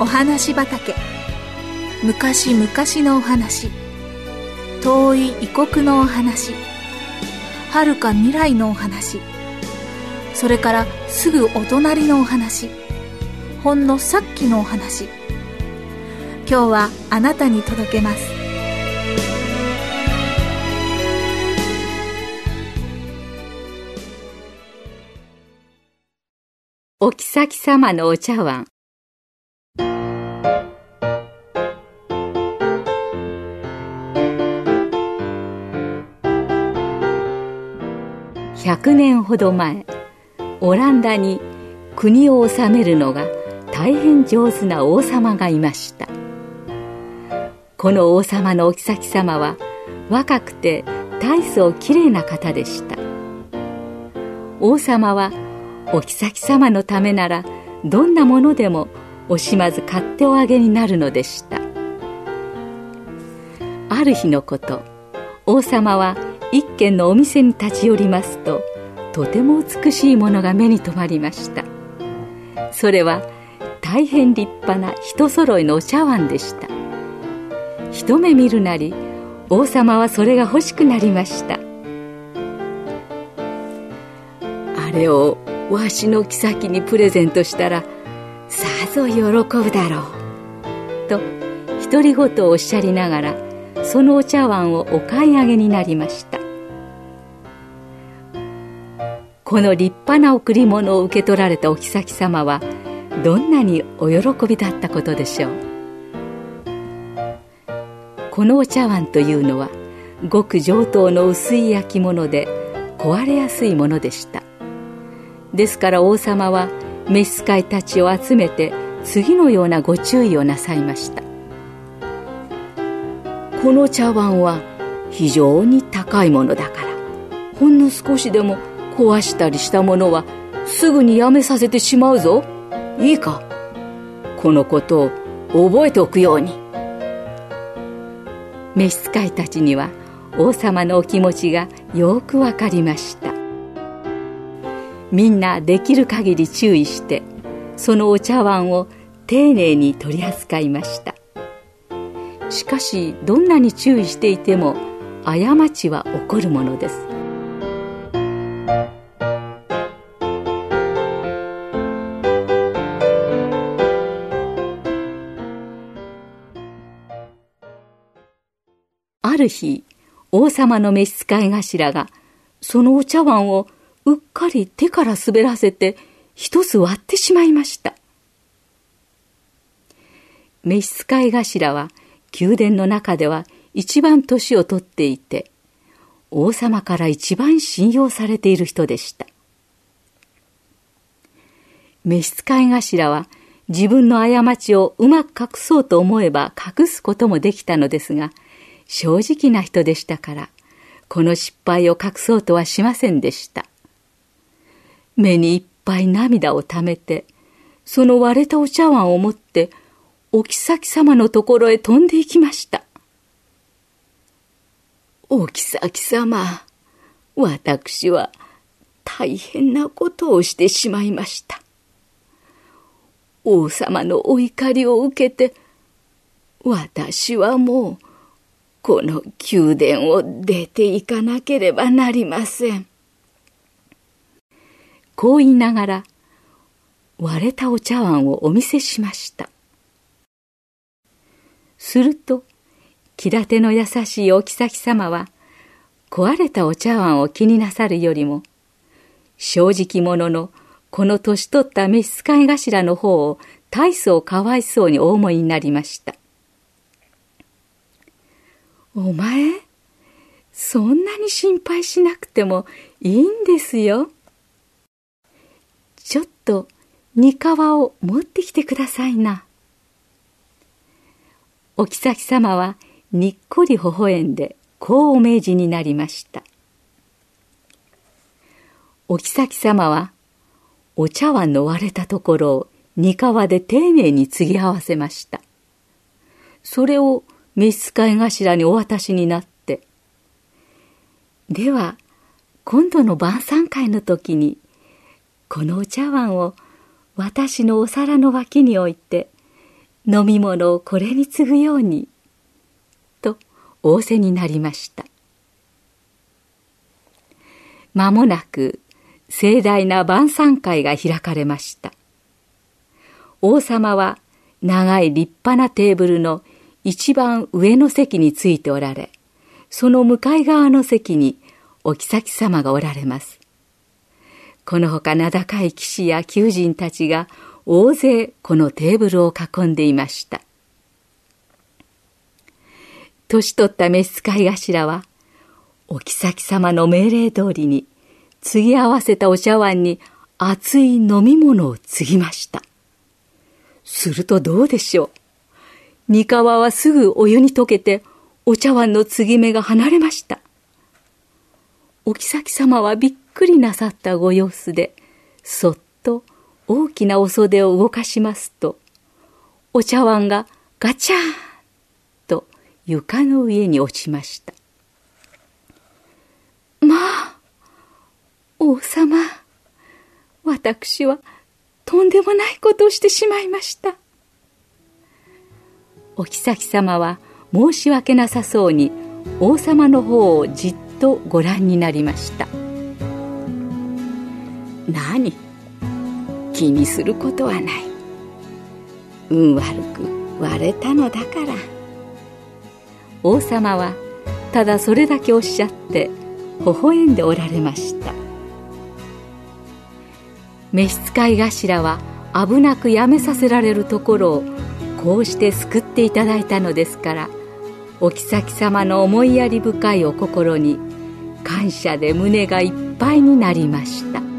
お話畑。昔々のお話。遠い異国のお話。遥か未来のお話。それからすぐお隣のお話。ほんのさっきのお話。今日はあなたに届けます。お妃様のお茶碗。100年ほど前オランダに国を治めるのが大変上手な王様がいました。この王様のお妃様は若くて大層きれいな方でした。王様はお妃様のためならどんなものでも惜しまず買っておあげになるのでした。ある日のこと王様は一軒のお店に立ち寄りますととても美しいものが目に留まりました。それは大変立派な人揃いのお茶碗でした。一目見るなり王様はそれが欲しくなりました。あれをわしの妃にプレゼントしたらさぞ喜ぶだろう。と独り言をおっしゃりながらそのお茶碗をお買い上げになりました。この立派な贈り物を受け取られたお妃様はどんなにお喜びだったことでしょう。このお茶碗というのはごく上等の薄い焼き物で壊れやすいものでした。ですから王様は召使いたちを集めて次のようなご注意をなさいましたこの茶碗は非常に高いものだからほんの少しでも壊したりしたものはすぐにやめさせてしまうぞ。いいか？このことを覚えておくように。召使いたちには王様のお気持ちがよくわかりました。みんなできる限り注意してそのお茶碗を丁寧に取り扱いました。しかしどんなに注意していても過ちは起こるものです。ある日王様の召使い頭がそのお茶碗をうっかり手から滑らせて一つ割ってしまいました。召使い頭は宮殿の中では一番年を取っていて王様から一番信用されている人でした。召使い頭は自分の過ちをうまく隠そうと思えば隠すこともできたのですが正直な人でしたからこの失敗を隠そうとはしませんでした。目にいっぱい涙をためてその割れたお茶碗を持ってお妃様のところへ飛んで行きました。お妃様私は大変なことをしてしまいました。王様のお怒りを受けて私はもうこの宮殿を出て行かなければなりません。こう言いながら割れたお茶碗をお見せしましたすると気立ての優しいお妃様は壊れたお茶碗を気になさるよりも正直者のこの年取った召使い頭の方を大層かわいそうにお思いになりましたお前そんなに心配しなくてもいいんですよ。と煮皮を持ってきてくださいな。お妃様はにっこり微笑んでこうお命じになりました。お妃様はお茶碗の割れたところを煮皮で丁寧に継ぎ合わせました。それを召使い頭にお渡しになって、では、今度の晩餐会の時に、このお茶碗を私のお皿の脇に置いて、飲み物をこれに次ぐようにと仰せになりました。間もなく盛大な晩餐会が開かれました。王様は長い立派なテーブルの一番上の席についておられその向かい側の席にお妃様がおられます。このほか名高い騎士や求人たちが大勢このテーブルを囲んでいました。年取った召使い頭は、お妃様の命令通りに、継ぎ合わせたお茶碗に熱い飲み物を継ぎました。するとどうでしょう？三河はすぐお湯に溶けて、お茶碗の継ぎ目が離れました。お妃様はびっくりなさったご様子で、そっと大きなお袖を動かしますと、お茶碗がガチャーンと床の上に落ちました。まあ、王様、私はとんでもないことをしてしまいました。お妃様は申し訳なさそうに王様の方をじっとご覧になりました。何？気にすることはない。運悪く割れたのだから。王様はただそれだけおっしゃって微笑んでおられました。召使い頭は危なくやめさせられるところをこうして救っていただいたのですからお妃様の思いやり深いお心に感謝で胸がいっぱいになりました。